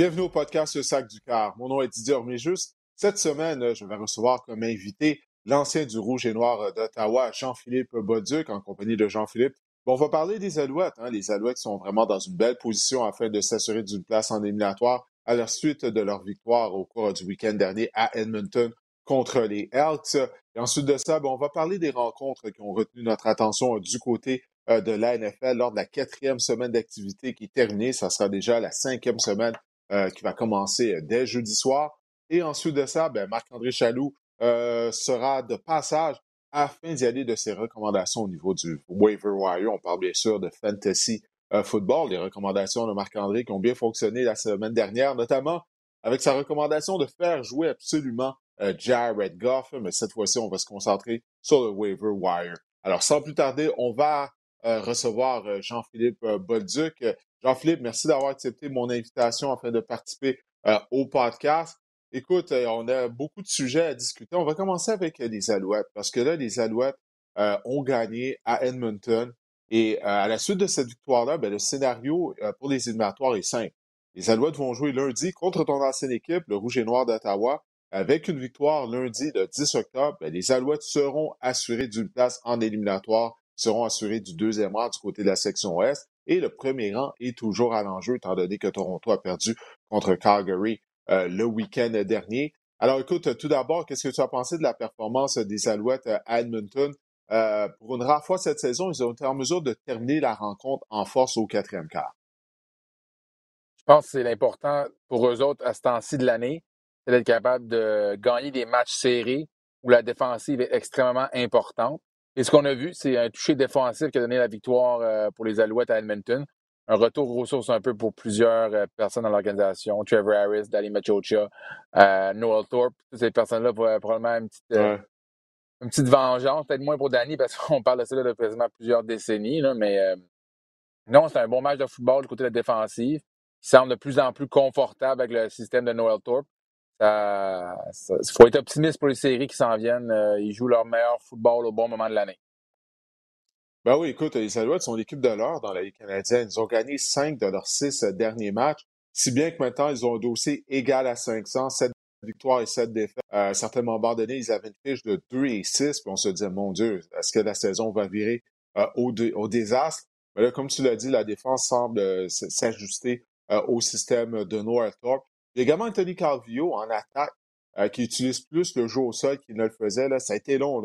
Bienvenue au podcast Le Sac du Car. Mon nom est Didier Orméjus. Cette semaine, je vais recevoir comme invité l'ancien du Rouge et Noir d'Ottawa, Jean-Philippe Boduc, en compagnie de Jean-Philippe. Bon, on va parler des Alouettes. Hein. Les Alouettes sont vraiment dans une belle position afin de s'assurer d'une place en éliminatoire à la suite de leur victoire au cours du week-end dernier à Edmonton contre les Elks. Et ensuite de ça, on va parler des rencontres qui ont retenu notre attention du côté euh, de la NFL lors de la quatrième semaine d'activité qui est terminée. Ça sera déjà la cinquième semaine qui va commencer euh, dès jeudi soir. Et ensuite de ça, ben, Marc-André Chaloux euh, sera de passage afin d'y aller de ses recommandations au niveau du waiver wire. On parle bien sûr de fantasy football, les recommandations de Marc-André qui ont bien fonctionné la semaine dernière, notamment avec sa recommandation de faire jouer absolument Jared Goff, mais cette fois-ci, on va se concentrer sur le waiver wire. Alors, sans plus tarder, on va recevoir Jean-Philippe Bolduc. Jean-Philippe, merci d'avoir accepté mon invitation afin de participer euh, au podcast. Écoute, euh, on a beaucoup de sujets à discuter. On va commencer avec euh, les Alouettes, parce que là, les Alouettes ont gagné à Edmonton. Et à la suite de cette victoire-là, ben, le scénario pour les éliminatoires est simple. Les Alouettes vont jouer lundi contre ton ancienne équipe, le Rouge et Noir d'Ottawa. Avec une victoire lundi le 10 octobre, ben, les Alouettes seront assurés d'une place en éliminatoire, seront assurés du deuxième rang du côté de la section Ouest. Et le premier rang est toujours à l'enjeu, étant donné que Toronto a perdu contre Calgary euh, le week-end dernier. Alors écoute, tout d'abord, qu'est-ce que tu as pensé de la performance des Alouettes à Edmonton? Euh, pour une rare fois cette saison, ils ont été en mesure de terminer la rencontre en force au quatrième quart. Je pense que c'est l'important pour eux autres à ce temps-ci de l'année, c'est d'être capable de gagner des matchs serrés où la défensive est extrêmement importante. Et ce qu'on a vu, c'est un toucher défensif qui a donné la victoire euh, pour les Alouettes à Edmonton. Un retour aux ressources un peu pour plusieurs euh, personnes dans l'organisation. Trevor Harris, Danny Machocha, euh, Noel Thorpe. Toutes ces personnes-là probablement une petite, une petite vengeance. Peut-être moins pour Danny parce qu'on parle de ça depuis quasiment plusieurs décennies. Là, mais non, c'est un bon match de football du côté de la défensive. Il semble de plus en plus confortable avec le système de Noel Thorpe. Il faut être optimiste pour les séries qui s'en viennent. Euh, ils jouent leur meilleur football au bon moment de l'année. Ben oui, écoute, les Alouettes sont l'équipe de l'heure dans la Ligue canadienne. Ils ont gagné cinq de leurs six euh, derniers matchs, si bien que maintenant, ils ont un dossier égal à 500, sept victoires et sept défaites. Euh, moments donnés, ils avaient une fiche de 2 et 6, puis on se disait, mon Dieu, est-ce que la saison va virer au, désastre? Mais là, comme tu l'as dit, la défense semble s'ajuster au système de Northrop. Il y a également Anthony Calvillo en attaque euh, qui utilise plus le jeu au sol qu'il ne le faisait. Là. Ça a été long.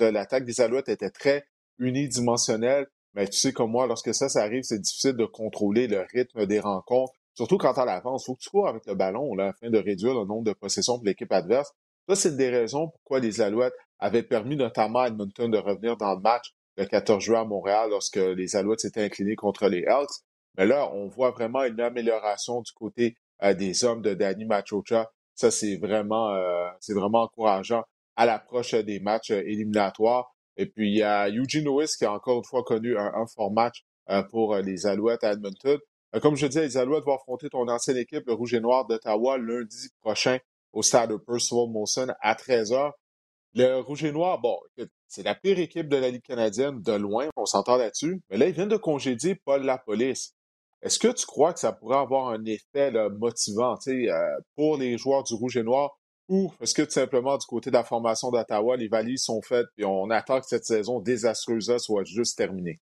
L'attaque des Alouettes était très unidimensionnelle. Mais tu sais comme moi, lorsque ça, ça arrive, c'est difficile de contrôler le rythme des rencontres. Surtout quand à l'avance. Il faut que tu cours avec le ballon là, afin de réduire le nombre de possessions pour l'équipe adverse. Ça, c'est une des raisons pourquoi les Alouettes avaient permis notamment à Edmonton de revenir dans le match le 14 juin à Montréal lorsque les Alouettes s'étaient inclinés contre les Elks. Mais là, on voit vraiment une amélioration du côté des hommes de Danny Machocha. Ça, c'est vraiment, euh, c'est vraiment encourageant à l'approche des matchs euh, éliminatoires. Et puis, il y a Eugene Lewis qui a encore une fois connu un, fort match euh, pour les Alouettes à Edmonton. comme je disais, les Alouettes vont affronter ton ancienne équipe, le Rouge et Noir d'Ottawa, lundi prochain au stade de Percival Molson à 13h. Le Rouge et Noir, bon, c'est la pire équipe de la Ligue canadienne de loin, on s'entend là-dessus. Mais là, ils viennent de congédier Paul Lapolice. Est-ce que tu crois que ça pourrait avoir un effet motivant euh, pour les joueurs du Rouge et Noir ou est-ce que tout simplement du côté de la formation d'Ottawa, les valises sont faites et on attend que cette saison désastreuse soit juste terminée?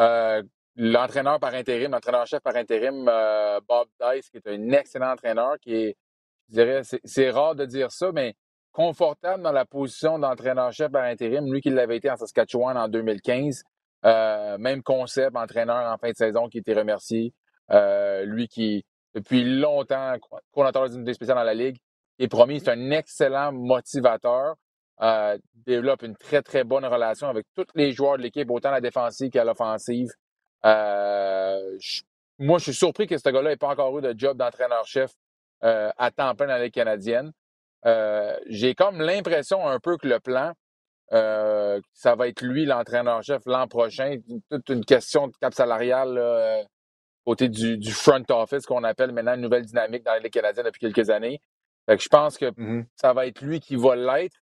Euh, l'entraîneur par intérim, l'entraîneur-chef par intérim, euh, Bob Dice, qui est un excellent entraîneur, qui est, dirais, c'est rare de dire ça, mais confortable dans la position d'entraîneur-chef par intérim, lui qui l'avait été en Saskatchewan en 2015. Euh, même concept, entraîneur en fin de saison qui était remercié. Euh, lui qui, depuis longtemps, coordinateur d'une unité spéciale dans la Ligue, est promis. C'est un excellent motivateur. Euh, développe une très, très bonne relation avec tous les joueurs de l'équipe, autant la défensive qu'à l'offensive. Euh, moi, je suis surpris que ce gars-là n'ait pas encore eu de job d'entraîneur-chef euh, à temps plein dans la Ligue canadienne. Euh, j'ai comme l'impression un peu que le plan, euh, ça va être lui l'entraîneur-chef l'an prochain. Toute une question de cap salarial là, côté du, du, front office qu'on appelle maintenant une nouvelle dynamique dans la Ligue canadienne depuis quelques années. Fait que je pense que mm-hmm. ça va être lui qui va l'être.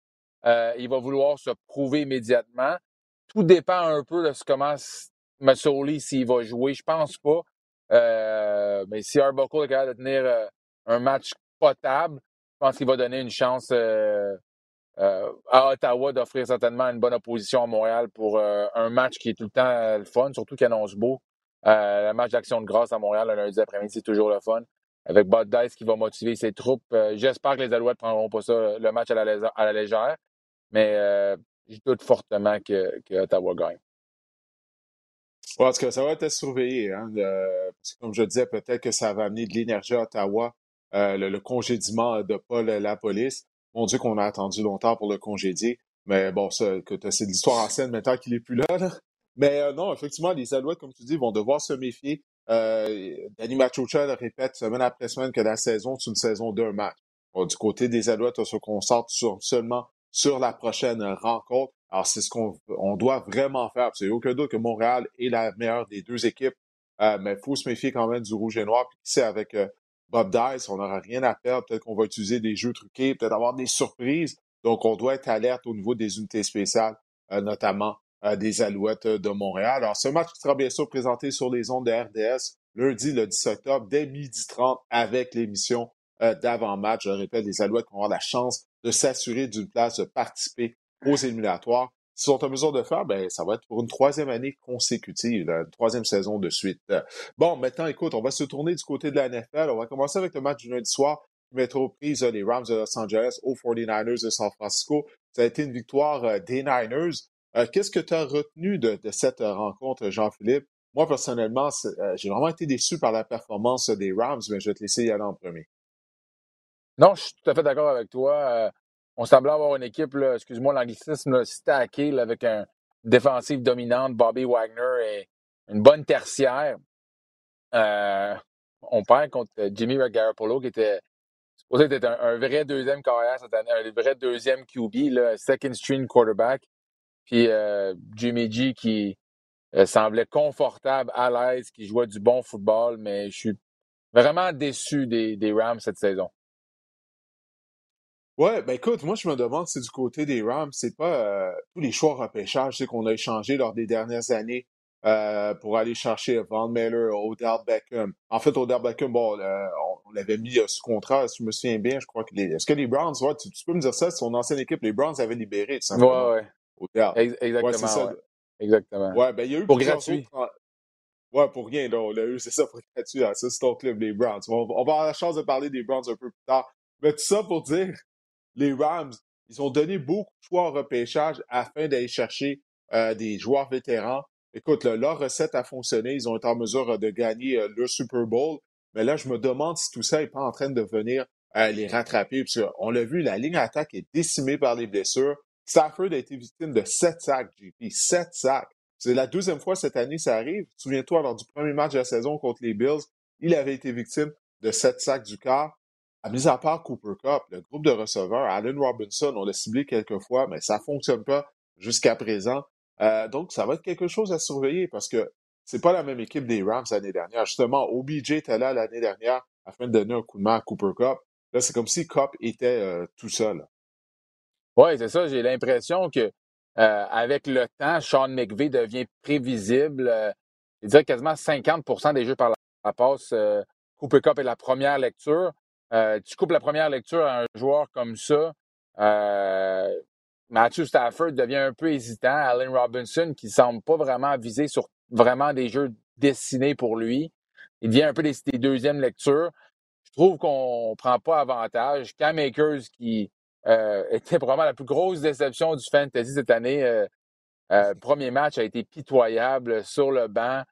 il va vouloir se prouver immédiatement. Tout dépend un peu de ce comment Masoli s'il va jouer. Je pense pas. mais si Arbuckle est capable de tenir un match potable, je pense qu'il va donner une chance euh, euh, à Ottawa d'offrir certainement une bonne opposition à Montréal pour euh, un match qui est tout le temps le fun, surtout qu'il annonce beau. le match d'action de grâce à Montréal le lundi après-midi, c'est toujours le fun. Avec Bud Dice qui va motiver ses troupes. J'espère que les Alouettes ne prendront pas ça, le match à la, légère, mais je doute fortement que, Ottawa gagne. Ouais, parce que ça va être surveillé. Hein, comme je disais, peut-être que ça va amener de l'énergie à Ottawa euh, le, congédiement de Paul la police. Mon Dieu qu'on a attendu longtemps pour le congédier. Mais bon, c'est l'histoire ancienne maintenant qu'il n'est plus là, Mais euh, non, effectivement, les Alouettes, comme tu dis, vont devoir se méfier. Euh, Danny Machocha le répète semaine après semaine que la saison, c'est une saison d'un match. du côté des Alouettes, on se concentre seulement sur la prochaine rencontre. Alors, c'est ce qu'on on doit vraiment faire. C'est aucun doute que Montréal est la meilleure des deux équipes. mais il faut se méfier quand même du rouge et noir. Puis, c'est avec Bob Dice, on n'aura rien à perdre. Peut-être qu'on va utiliser des jeux truqués, peut-être avoir des surprises. Donc, on doit être alerte au niveau des unités spéciales, euh, notamment euh, des Alouettes de Montréal. Alors, ce match sera bien sûr présenté sur les ondes de RDS lundi, le 10 octobre, dès 12h30, avec l'émission euh, d'avant-match. Je répète, les Alouettes vont avoir la chance de s'assurer d'une place, de participer aux éliminatoires s'ils sont en mesure de faire, ben, ça va être pour une troisième année consécutive, une troisième saison de suite. Bon, maintenant, écoute, on va se tourner du côté de la NFL. On va commencer avec le match du lundi soir qui met aux prises les Rams de Los Angeles aux 49ers de San Francisco. Ça a été une victoire euh, des Niners. Euh, qu'est-ce que tu as retenu de, cette rencontre, Jean-Philippe? Moi, personnellement, euh, j'ai vraiment été déçu par la performance des Rams, mais je vais te laisser y aller en premier. Non, je suis tout à fait d'accord avec toi on semblait avoir une équipe, excuse-moi l'anglicisme, stackée avec une défensive dominante, Bobby Wagner et une bonne tertiaire. Euh, on perd contre Jimmy Garoppolo, qui était supposé être un, vrai deuxième carrière cette année, un vrai deuxième QB, second string quarterback. Puis euh, Jimmy G qui euh, semblait confortable, à l'aise, qui jouait du bon football, mais je suis vraiment déçu des Rams cette saison. Ouais, ben écoute, moi je me demande si du côté des Rams, c'est pas euh, tous les choix repêchage qu'on a échangés lors des dernières années euh, pour aller chercher Von Miller, Odell Beckham. En fait, Odell Beckham, bon, euh, on, l'avait mis sous contrat, si je me souviens bien, je crois que les. Est-ce que les Browns, ouais, tu, peux me dire ça, son ancienne équipe, les Browns avaient libéré, tout simplement. Ouais, ouais. exactement. Ouais, Exactement. Ouais, ben il y a eu pour gratuit. Ouais, pour rien, là, on l'a eu, c'est ça, pour gratuit. Hein, ça, c'est ton club, les Browns. On, on va avoir la chance de parler des Browns un peu plus tard. Mais tout ça pour dire les Rams, ils ont donné beaucoup de choix au repêchage afin d'aller chercher euh, des joueurs vétérans. Écoute, leur recette a fonctionné. Ils ont été en mesure euh, de gagner euh, le Super Bowl. Mais là, je me demande si tout ça n'est pas en train de venir les rattraper. Parce l'a vu, la ligne attaque est décimée par les blessures. Stafford a été victime de sept sacs, JP. Sept sacs. C'est la deuxième fois cette année ça arrive. Souviens-toi, lors du premier match de la saison contre les Bills, il avait été victime de sept sacs du quart. À mis à part Cooper Cup, le groupe de receveurs, Allen Robinson, on l'a ciblé quelques fois, mais ça ne fonctionne pas jusqu'à présent. Euh, donc, ça va être quelque chose à surveiller parce que c'est pas la même équipe des Rams l'année dernière. Justement, OBJ était là l'année dernière afin de donner un coup de main à Cooper Cup. Là, c'est comme si Cup était euh, tout seul. Oui, c'est ça. J'ai l'impression que euh, avec le temps, Sean McVay devient prévisible. je dirais quasiment 50% des jeux par la passe. Cooper Cup est la première lecture. Euh, tu coupes la première lecture à un joueur comme ça. Euh, Matthew Stafford devient un peu hésitant. Allen Robinson, qui ne semble pas vraiment viser sur vraiment des jeux dessinés pour lui, il devient un peu des, deuxièmes lectures. Je trouve qu'on ne prend pas avantage. Cam Akers, qui euh, était probablement la plus grosse déception du fantasy cette année. Premier match a été pitoyable sur le banc.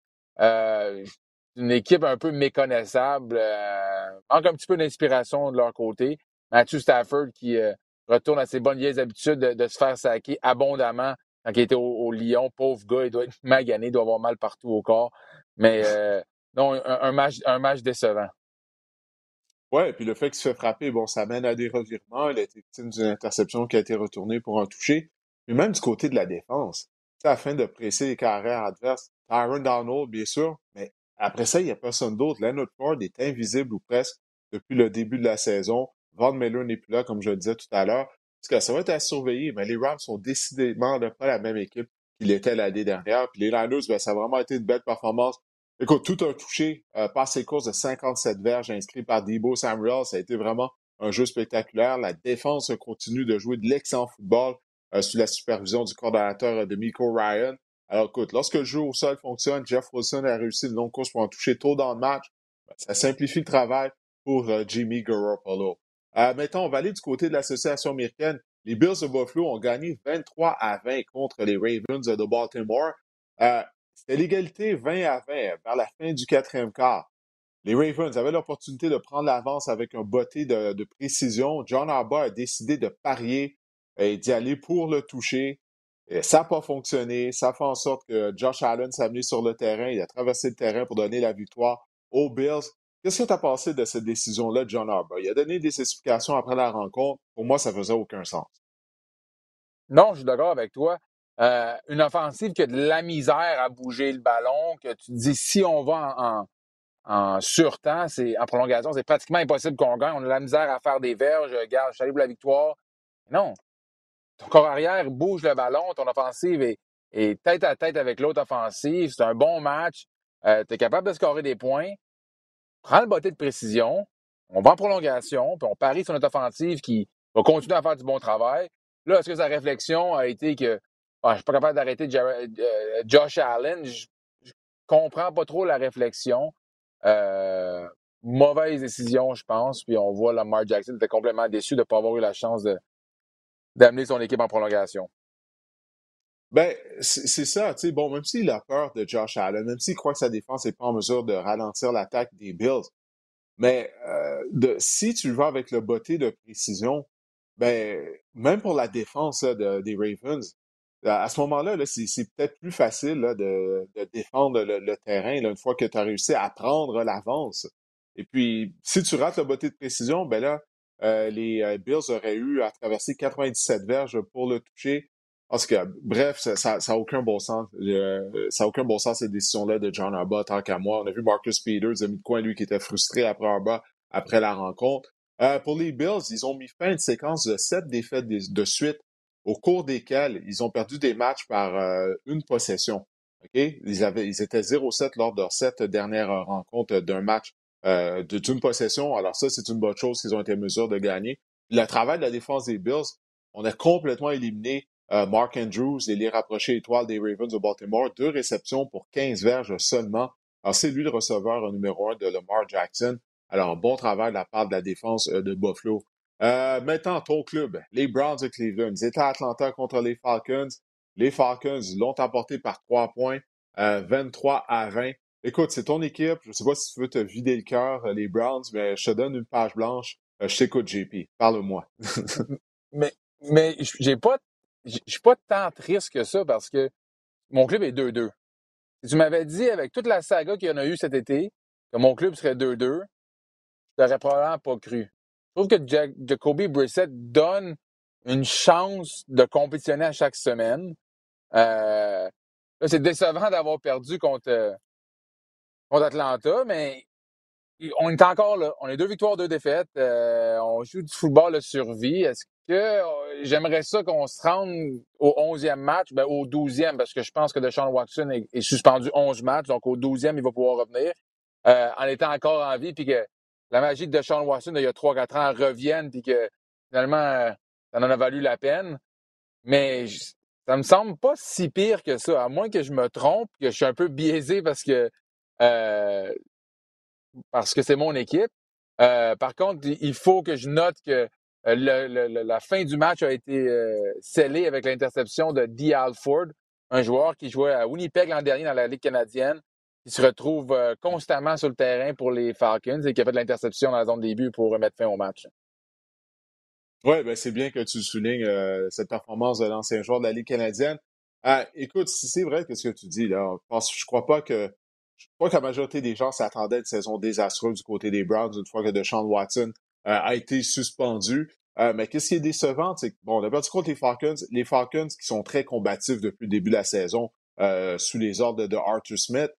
Une équipe un peu méconnaissable. manque un petit peu d'inspiration de leur côté. Matthew Stafford qui retourne à ses bonnes vieilles habitudes de, se faire saquer abondamment quand il était au, Lyon. Pauvre gars, il doit être magané, il doit avoir mal partout au corps. Mais non, un, match, décevant. Ouais, puis le fait qu'il se fait frapper, bon, ça mène à des revirements. Il a été victime d'une interception qui a été retournée pour un toucher. Mais même du côté de la défense, afin de presser les carrières adverses, Tyron Donald, bien sûr, mais après ça, il n'y a personne d'autre. Leonard Ford est invisible ou presque depuis le début de la saison. Van Miller n'est plus là, comme je le disais tout à l'heure. Parce que ça va être à surveiller, mais les Rams sont décidément pas la même équipe qu'il était l'année dernière. Puis les Niners, ben, ça a vraiment été une belle performance Écoute, tout un touché, euh, par ses courses de 57 verges inscrits par Debo Samuel. Ça a été vraiment un jeu spectaculaire. La défense continue de jouer de l'excellent football euh, sous la supervision du coordonnateur euh, de Miko Ryan. Alors écoute, lorsque le jeu au sol fonctionne, Jeff Wilson a réussi une longue course pour en toucher tôt dans le match. Ben, ça simplifie le travail pour Jimmy Garoppolo. maintenant, on va aller du côté de l'association américaine. Les Bills de Buffalo ont gagné 23 à 20 contre les Ravens de Baltimore. C'était l'égalité 20 à 20 vers la fin du quatrième quart. Les Ravens avaient l'opportunité de prendre l'avance avec un botté de, précision. John Harbaugh a décidé de parier et d'y aller pour le toucher. Ça n'a pas fonctionné. Ça fait en sorte que Josh Allen s'est amené sur le terrain. Il a traversé le terrain pour donner la victoire aux Bills. Qu'est-ce que tu as pensé de cette décision-là, John Harbaugh? Il a donné des explications après la rencontre. Pour moi, ça faisait aucun sens. Non, je suis d'accord avec toi. Euh, une offensive qui a de la misère à bouger le ballon, que tu dis si on va en, en, surtemps, c'est en prolongation, c'est pratiquement impossible qu'on gagne. On a de la misère à faire des verges. Regarde, je suis allé pour la victoire. Non. Ton corps arrière bouge le ballon, ton offensive est, tête à tête avec l'autre offensive. C'est un bon match. Euh, tu es capable de scorer des points. Prends le botté de précision. On va en prolongation, puis on parie sur notre offensive qui va continuer à faire du bon travail. Là, est-ce que sa réflexion a été que je ne suis pas capable d'arrêter euh, Josh Allen. Je, ne comprends pas trop la réflexion. Euh, mauvaise décision, je pense. Puis on voit Lamar Jackson était complètement déçu de ne pas avoir eu la chance d'amener son équipe en prolongation? Ben, c'est ça, tu sais, bon, même s'il a peur de Josh Allen, même s'il croit que sa défense n'est pas en mesure de ralentir l'attaque des Bills, mais euh, de, si tu vas avec le botté de précision, ben, même pour la défense des Ravens, à ce moment-là, c'est peut-être plus facile de, défendre le, terrain une fois que tu as réussi à prendre l'avance. Et puis, si tu rates le botté de précision, ben là, euh, les euh, Bills auraient eu à traverser 97 verges pour le toucher. Parce que, bref, ça n'a aucun bon sens. Euh, ça n'a aucun bon sens, cette décision-là de John Arba, tant qu'à moi. On a vu Marcus Peters, a mis de coin, lui, qui était frustré après Arba, après la rencontre. pour les Bills, ils ont mis fin à une séquence de sept défaites de suite au cours desquels ils ont perdu des matchs par une possession. Ils, avaient, ils étaient 0-7 lors de leurs sept dernières rencontres d'un match euh, d'une possession. Alors ça, c'est une bonne chose qu'ils ont été en mesure de gagner. Le travail de la défense des Bills, on a complètement éliminé euh, Mark Andrews et les rapprochés étoiles des Ravens de Baltimore. Deux réceptions pour 15 verges seulement. Alors c'est lui le receveur numéro un de Lamar Jackson. Alors, bon travail de la part de la défense de Buffalo. Euh, maintenant, ton club, les Browns de Cleveland. Ils étaient à Atlanta contre les Falcons. Les Falcons l'ont emporté par trois points, 23 euh, à 20. Écoute, c'est ton équipe. Je ne sais pas si tu veux te vider le cœur, euh, les Browns, mais je te donne une page blanche. je t'écoute, JP. Parle-moi. mais mais j'ai pas, je suis pas tant triste que ça parce que mon club est 2-2. Si tu m'avais dit, avec toute la saga qu'il y en a eu cet été, que mon club serait 2-2, je n'aurais probablement pas cru. Je trouve que Jacoby Brissett donne une chance de compétitionner à chaque semaine. Euh, c'est décevant d'avoir perdu contre, contre Atlanta, mais on est encore là. On est deux victoires, deux défaites. Euh, on joue du football de survie. Est-ce que euh, j'aimerais ça qu'on se rende au 11e match, ben, au 12e, parce que je pense que Deshaun Watson est, suspendu 11 matchs, donc au 12e, il va pouvoir revenir en étant encore en vie, puis que la magie de Sean Watson d'il y a 3-4 ans revienne puis que finalement, euh, ça en a valu la peine. Mais ça me semble pas si pire que ça, à moins que je me trompe, que je suis un peu biaisé parce que euh, parce que c'est mon équipe. Euh, par contre, il faut que je note que la fin du match a été scellée avec l'interception de D. Alford, un joueur qui jouait à Winnipeg l'an dernier dans la Ligue canadienne, qui se retrouve constamment sur le terrain pour les Falcons et qui a fait de l'interception dans la zone début pour remettre fin au match. Oui, ben c'est bien que tu soulignes cette performance de l'ancien joueur de la Ligue canadienne. Ah, écoute, si c'est vrai que ce que tu dis, là, je crois pas que je crois que la majorité des gens s'attendaient à une saison désastreuse du côté des Browns une fois que Deshaun Watson euh, a été suspendu. Euh, mais qu'est-ce qui est décevant, c'est bon, on a perdu contre les Falcons. Les Falcons qui sont très combatifs depuis le début de la saison euh, sous les ordres de Arthur Smith.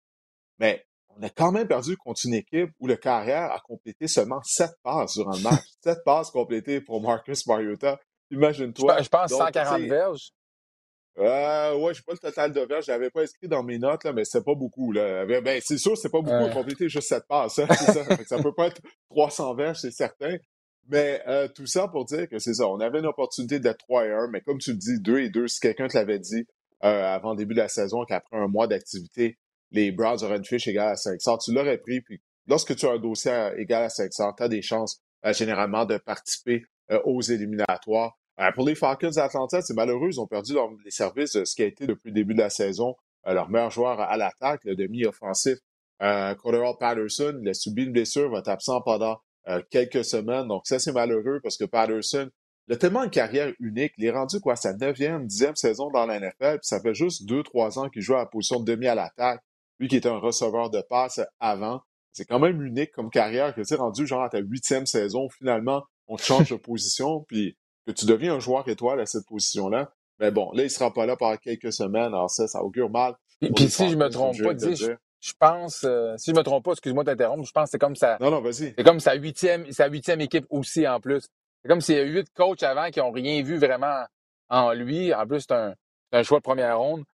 Mais on a quand même perdu contre une équipe où le carrière a complété seulement sept passes durant le match. sept passes complétées pour Marcus Mariota. Imagine-toi. Je, pense 140 verges. Euh, ouais, j'ai pas le total de verges. Je l'avais pas inscrit dans mes notes, là, mais c'est pas beaucoup. Là. Ben, c'est sûr, c'est pas beaucoup à compléter juste cette passe. Hein, ça. ça peut pas être 300 verges, c'est certain. Mais euh, tout ça pour dire que c'est ça. On avait une opportunité d'être 3 et 1, mais comme tu le dis, 2 et 2, si quelqu'un te l'avait dit euh, avant le début de la saison qu'après un mois d'activité, les Browns auraient une fiche égale à 500, tu l'aurais pris. Puis lorsque tu as un dossier égal à 500, tu as des chances euh, généralement de participer aux éliminatoires. Euh, pour les Falcons d'Atlanta, c'est malheureux. Ils ont perdu les services de ce qui a été depuis le début de la saison euh, leur meilleur joueur à l'attaque, le demi-offensif. Euh, Patterson, il a subi une blessure, va être absent pendant euh, quelques semaines. Donc ça, c'est malheureux parce que Patterson, il a tellement une carrière unique. Il est rendu quoi, sa neuvième, dixième saison dans la NFL, puis ça fait juste deux, trois ans qu'il joue à la position de demi à l'attaque. Lui qui était un receveur de passe avant. C'est quand même unique comme carrière que tu rendu genre à ta huitième saison. Finalement, on change de position, puis que tu deviens un joueur étoile à cette position-là. Mais bon, là, il sera pas là pendant quelques semaines. Alors ça, ça augure mal. Puis si je me trompe pas, dis, je, je, pense, euh, si je me trompe pas, excuse-moi de t'interrompre, je pense que c'est comme ça. Non, non, vas-y. C'est comme sa huitième, sa huitième équipe aussi en plus. C'est comme s'il y a huit coachs avant qui ont rien vu vraiment en lui. En plus, c'est un, un, choix de première ronde.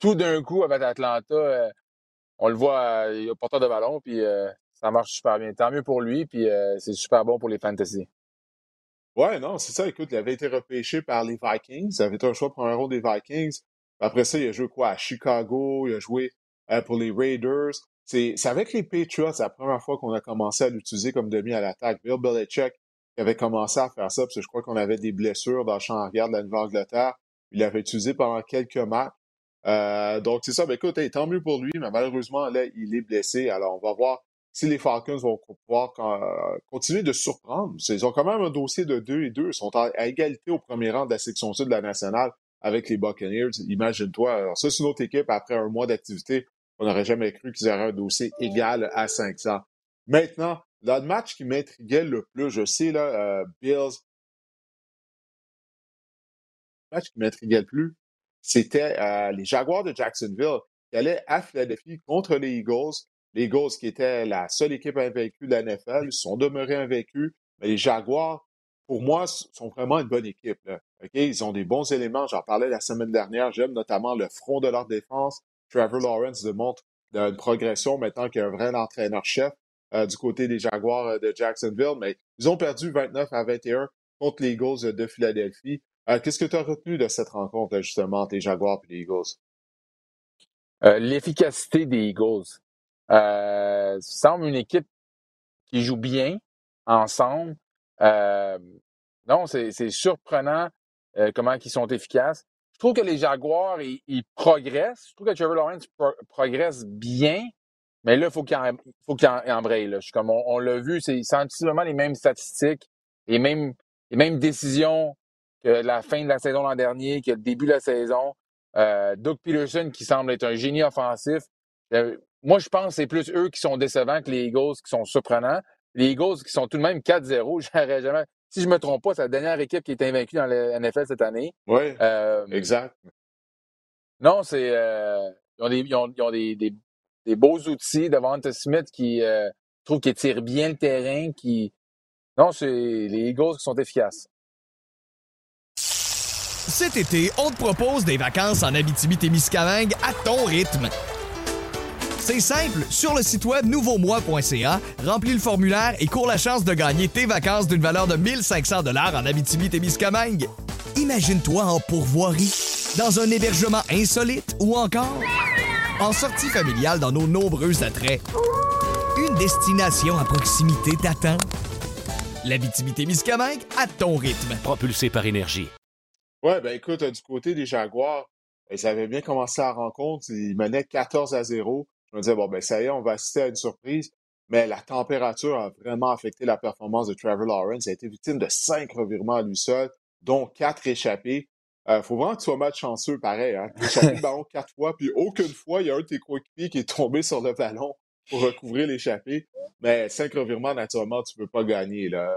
tout d'un coup, avec Atlanta, euh, on le voit, euh, il est porteur de ballon, puis ça marche super bien. Tant mieux pour lui, puis c'est super bon pour les fantasy. Ouais, non, c'est ça. Écoute, il avait été repêché par les Vikings. Il avait un choix pour un rôle des Vikings. Après ça, il a joué quoi? À Chicago, il a joué euh, pour les Raiders. C'est avec les Patriots, c'est la première fois qu'on a commencé à l'utiliser comme demi à l'attaque. Bill Belichick avait commencé à faire ça, parce que je crois qu'on avait des blessures dans le champ arrière de la Nouvelle-Angleterre. Il l'avait utilisé pendant quelques matchs. Euh, donc, c'est ça. Ben, écoute, tant mieux pour lui, mais malheureusement, là, il est blessé. Alors, on va voir si les Falcons vont pouvoir euh, continuer de surprendre, ils ont quand même un dossier de 2 et 2. Ils sont à, égalité au premier rang de la section sud de la nationale avec les Buccaneers. Imagine-toi. Alors ça, c'est une autre équipe. Après un mois d'activité, on n'aurait jamais cru qu'ils auraient un dossier égal à 500. Maintenant, le match qui m'intriguait le plus, je sais, là, euh, Bills. Le match qui m'intriguait le plus, c'était euh, les Jaguars de Jacksonville qui allaient à Philadelphie contre les Eagles. Les Eagles, qui étaient la seule équipe invaincue de la NFL, sont demeurés invaincus. Mais les Jaguars, pour moi, sont vraiment une bonne équipe. Ils ont des bons éléments. J'en parlais la semaine dernière. J'aime notamment le front de leur défense. Trevor Lawrence démontre une progression maintenant qu'il y a un vrai entraîneur-chef euh, du côté des Jaguars euh, de Jacksonville. Mais ils ont perdu 29 à 21 contre les Eagles de Philadelphie. Euh, qu'est-ce que tu as retenu de cette rencontre, justement, entre les Jaguars et les Eagles? L'efficacité des Eagles. Euh, semble une équipe qui joue bien ensemble. Euh, non, c'est surprenant euh, comment ils sont efficaces. Je trouve que les Jaguars, ils, progressent. Je trouve que Trevor Lawrence progresse bien, mais là, il faut qu'il faut qu'il embraye. Là. comme on, l'a vu, c'est sensiblement les mêmes statistiques, les mêmes, les mêmes décisions que la fin de la saison l'an dernier, que le début de la saison. Euh, Doug Peterson, qui semble être un génie offensif. Moi, je pense que c'est plus eux qui sont décevants que les Eagles qui sont surprenants. Les Eagles qui sont tout de même 4-0, j'aurais jamais. Si je me trompe pas, c'est la dernière équipe qui est invaincue dans le NFL cette année. Oui. Euh, exact. Non, c'est. Euh, ils ont, des, ils ont, des, des, des, beaux outils. Devante Smith qui euh, trouve qu'il tire bien le terrain. qui Non, c'est les Eagles qui sont efficaces. Cet été, on te propose des vacances en Abitibi-Témiscamingue à ton rythme. C'est simple, sur le site web nouveaumois.ca, remplis le formulaire et cours la chance de gagner tes vacances d'une valeur de 1500 dollars en Abitibi-Témiscamingue. Imagine-toi en pourvoirie, dans un hébergement insolite ou encore en sortie familiale dans nos nombreux attraits. Une destination à proximité t'attend. L'Abitibi-Témiscamingue à ton rythme. Propulsé par énergie. Ouais, ben écoute, du côté des Jaguars, ils avaient bien commencé la rencontre. Ils menaient 14 à 0. Je me disais, bon, ben ça y est, on va assister à une surprise. Mais la température a vraiment affecté la performance de Trevor Lawrence. Il a été victime de cinq revirements à lui seul, dont quatre échappés. Il euh, faut vraiment que tu sois malchanceux, pareil. Hein? Échappé le ballon quatre fois, puis aucune fois, il y a un de tes coéquipiers qui est tombé sur le ballon pour recouvrir l'échappé. Mais cinq revirements, naturellement, tu ne peux pas gagner là,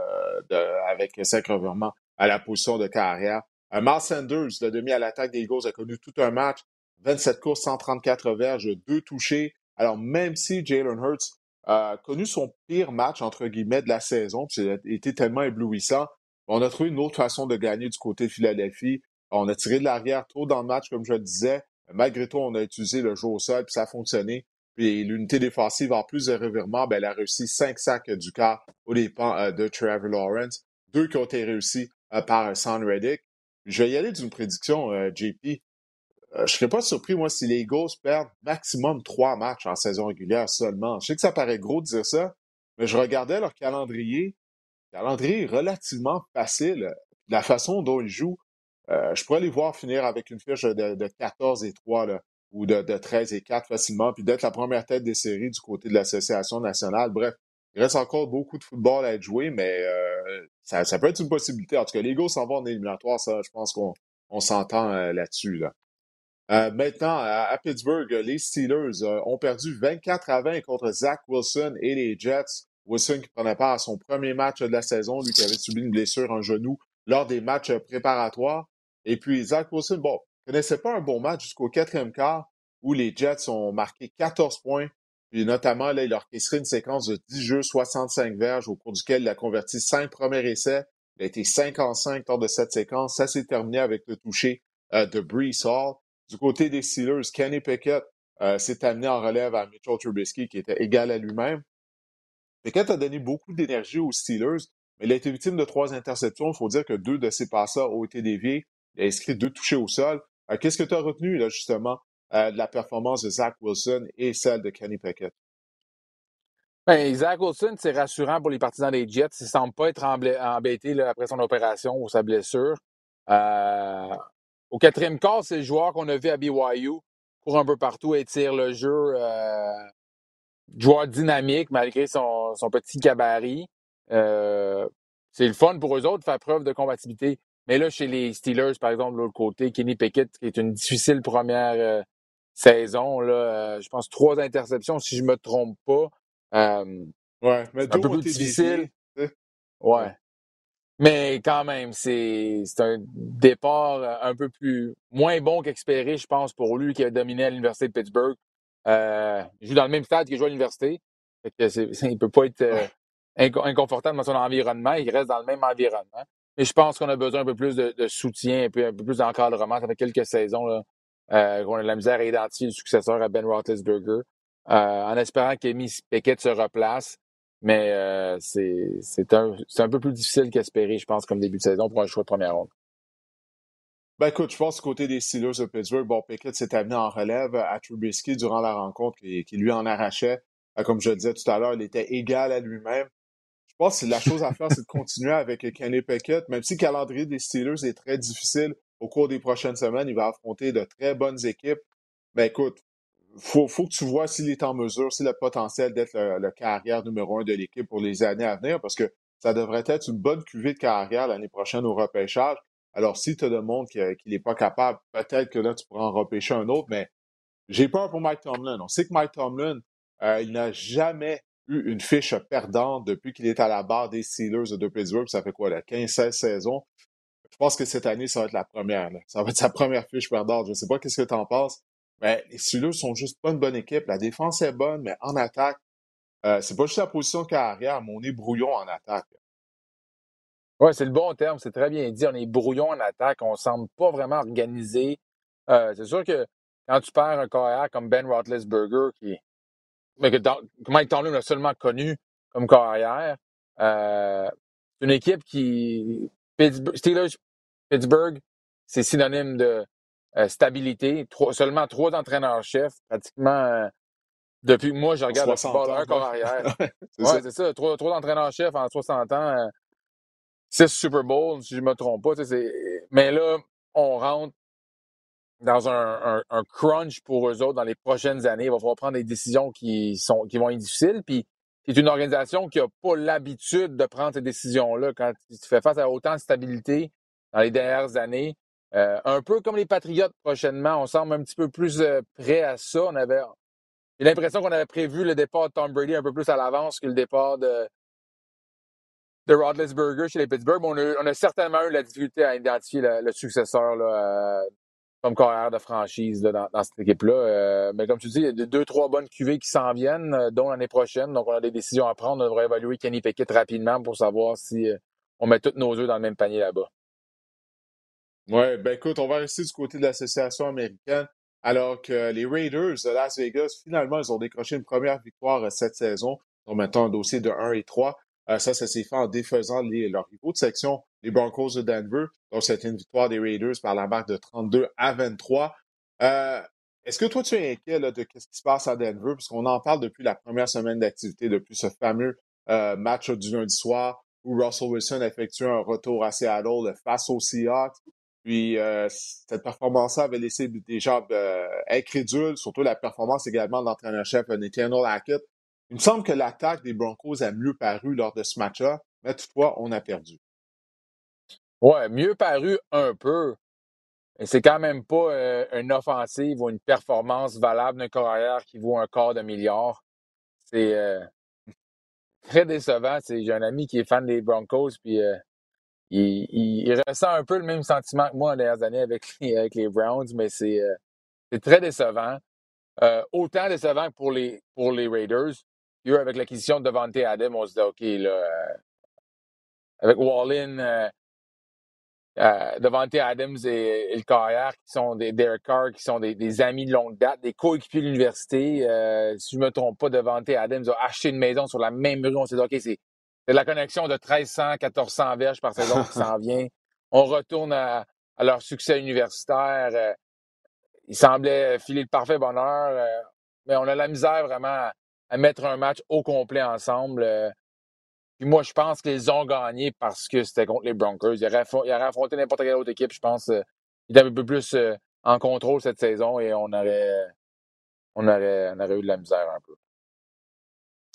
avec cinq revirements à la position de carrière. Euh, Miles Sanders, le demi à l'attaque des Eagles, a connu tout un match. 27 courses, 134 verges, deux touchés. Alors, même si Jalen Hurts a connu son pire match, entre guillemets, de la saison, puis a été tellement éblouissant, on a trouvé une autre façon de gagner du côté de Philadelphie. On a tiré de l'arrière tôt dans le match, comme je le disais. Malgré tout, on a utilisé le jeu au sol, puis ça a fonctionné. Puis l'unité défensive, en plus de revirement, ben, elle a réussi cinq sacs du quart au dépens euh, de Trevor Lawrence. Deux qui ont été réussis euh, par Son Reddick. Je vais y aller d'une prédiction, euh, JP. Je ne serais pas surpris, moi, si les Eagles perdent maximum trois matchs en saison régulière seulement. Je sais que ça paraît gros de dire ça, mais je regardais leur calendrier. Calendrier relativement facile. La façon dont ils jouent, je pourrais les voir finir avec une fiche de, de 14 et 3. Là ou de, de 13 et 4 facilement, puis d'être la première tête des séries du côté de l'Association nationale. Bref, il reste encore beaucoup de football à être joué, mais euh, ça, peut être une possibilité. En tout cas, les Eagles s'en vont en éliminatoire, ça, je pense qu'on on, s'entend euh, là-dessus. Là. Euh, maintenant, à, Pittsburgh, les Steelers ont perdu 24 à 20 contre Zach Wilson et les Jets. Wilson qui prenait part à son premier match de la saison, lui qui avait subi une blessure en genou lors des matchs préparatoires. Et puis Zach Wilson, bon, connaissait pas un bon match jusqu'au quatrième quart où les Jets ont marqué 14 points. Puis notamment, là, il a orchestré une séquence de 10 jeux, 65 verges, au cours duquel il a converti 5 premiers essais. Il a été 5 en 5 lors de cette séquence. Ça s'est terminé avec le toucher euh, de Brees Hall. Du côté des Steelers, Kenny Pickett euh, s'est amené en relève à Mitchell Trubisky, qui était égal à lui-même. Pickett a donné beaucoup d'énergie aux Steelers, mais il a été victime de trois interceptions. Il faut dire que deux de ses passeurs ont été déviés. Il a inscrit deux touchés au sol. Euh, qu'est-ce que tu as retenu, là, justement, euh, de la performance de Zach Wilson et celle de Kenny Pickett? Ben, Zach Wilson, c'est rassurant pour les partisans des Jets. Il ne semble pas être embêté après son opération ou sa blessure. Euh, au quatrième quart, c'est le joueur qu'on a vu à BYU, court un peu partout, étire le jeu. joueur dynamique malgré son, son petit gabarit. c'est le fun pour eux autres de faire preuve de compatibilité. Mais là, chez les Steelers, par exemple, de l'autre côté, Kenny Pickett, qui est une difficile première euh, saison, là, euh, je pense trois interceptions, si je me trompe pas. Euh, ouais, mais un peu plus difficile. Ouais. Mais quand même, c'est un départ un peu plus moins bon qu'espéré, je pense, pour lui qui a dominé à l'Université de Pittsburgh. il joue dans le même stade qu'il joue à l'université. il ne peut pas être inconfortable dans son environnement. Il reste dans le même environnement. Et je pense qu'on a besoin un peu plus de, soutien, un peu, un peu plus d'encadrement. Ça fait quelques saisons là, euh, qu'on a de la misère à identifier le successeur à Ben Roethlisberger, euh, en espérant qu'Amy Pickett se replace. Mais euh, c'est un, un peu plus difficile qu'espérer, je pense, comme début de saison pour un choix de première ronde. Ben écoute, je pense côté des Steelers de Pittsburgh, bon, Pickett s'est amené en relève à Trubisky durant la rencontre qui, qui lui en arrachait. Comme je le disais tout à l'heure, il était égal à lui-même. Je pense que la chose à faire, c'est de continuer avec Kenny Pickett, même si le calendrier des Steelers est très difficile au cours des prochaines semaines, il va affronter de très bonnes équipes. Mais écoute, faut, faut que tu vois s'il est en mesure, s'il a le potentiel d'être le, carrière numéro un de l'équipe pour les années à venir, parce que ça devrait être une bonne cuvée de carrière l'année prochaine au repêchage. Alors, si tu as de monde qui n'est pas capable, peut-être que là, tu pourras en repêcher un autre, mais j'ai peur pour Mike Tomlin. On sait que Mike Tomlin, euh, il n'a jamais eu une fiche perdante depuis qu'il est à la barre des Steelers de Pittsburgh. Ça fait quoi, la 15-16 saisons? Je pense que cette année, ça va être la première. Ça va être sa première fiche perdante. Je ne sais pas qu'est-ce que tu en penses? Mais les Steelers sont juste pas une bonne équipe. La défense est bonne, mais en attaque, euh, c'est pas juste la position carrière, mais on est brouillon en attaque. Oui, c'est le bon terme, c'est très bien dit. On est brouillon en attaque, on semble pas vraiment organisé. Euh, c'est sûr que quand tu perds un carrière comme Ben Roethlisberger, qui mais que Mike Tomlin l'a seulement connu comme carrière. Euh, une équipe qui. Steelers, Pittsburgh, c'est synonyme de euh, stabilité. seulement trois entraîneurs-chefs, pratiquement. Euh, depuis moi, je regarde le football un corps arrière. ouais, c'est ça. Trois, trois entraîneurs-chefs en 60 ans. six Super Bowls, si je ne me trompe pas. Mais là, on rentre dans un, crunch pour eux autres dans les prochaines années. Il va falloir prendre des décisions qui, sont, qui vont être difficiles. Puis, c'est une organisation qui n'a pas l'habitude de prendre ces décisions-là quand tu fais face à autant de stabilité dans les dernières années. Euh, un peu comme les Patriotes prochainement, on semble un petit peu plus euh, prêt à ça. On avait j'ai l'impression qu'on avait prévu le départ de Tom Brady un peu plus à l'avance que le départ de, de Rodlesberger chez les Pittsburgh. On a, certainement eu la difficulté à identifier le, successeur euh, comme carrière de franchise dans, cette équipe-là. mais comme tu dis, il y a deux, trois bonnes cuvées qui s'en viennent, dont l'année prochaine. Donc, on a des décisions à prendre. On devrait évaluer Kenny Pickett rapidement pour savoir si on met tous nos œufs dans le même panier là-bas. Oui, ben écoute, on va rester du côté de l'association américaine. Alors que les Raiders de Las Vegas, finalement, ils ont décroché une première victoire euh, cette saison. Ont maintenant un dossier de 1 et 3. Euh, ça, ça s'est fait en défaisant les, leurs rivaux de section, les Broncos de Denver. Donc, c'était une victoire des Raiders par la marque de 32 à 23. Euh, est-ce que toi, tu es inquiet de ce qui se passe à Denver? Puisqu'on en parle depuis la première semaine d'activité, depuis ce fameux match du lundi soir où Russell Wilson a effectué un retour à Seattle face aux Seahawks. Puis euh, cette performance-là avait laissé des gens euh, incrédules, surtout la performance également de l'entraîneur-chef Nathaniel Hackett. Il me semble que l'attaque des Broncos a mieux paru lors de ce match-là, mais toutefois, on a perdu. Ouais, mieux paru un peu. Mais c'est quand même pas euh, une offensive ou une performance valable d'un carrière qui vaut un quart de milliard. C'est très décevant. J'ai un ami qui est fan des Broncos, puis il, ressent un peu le même sentiment que moi en dernières années avec les, Browns, mais c'est euh, très décevant. Euh, autant décevant pour les, pour les Raiders. Avec l'acquisition de Devante Adam, on se dit, OK, là, euh, avec Wallin, Devante Adams et, le carrière, qui sont des Derek Carr, qui sont des, amis de longue date, des coéquipiers de l'université. si je ne me trompe pas, Devante Adams a acheté une maison sur la même rue. On s'est dit, OK, c'est c'est la connexion de 1300, 1400 verges par saison qui s'en vient. On retourne à, leur succès universitaire. Euh, il semblait filer le parfait bonheur, euh, mais on a la misère vraiment à, mettre un match au complet ensemble. Euh. Puis moi, je pense qu'ils ont gagné parce que c'était contre les Broncos. Ils auraient, affronté n'importe quelle autre équipe. Je pense qu'ils étaient un peu plus en contrôle cette saison et on aurait, on aurait, on aurait eu de la misère un peu.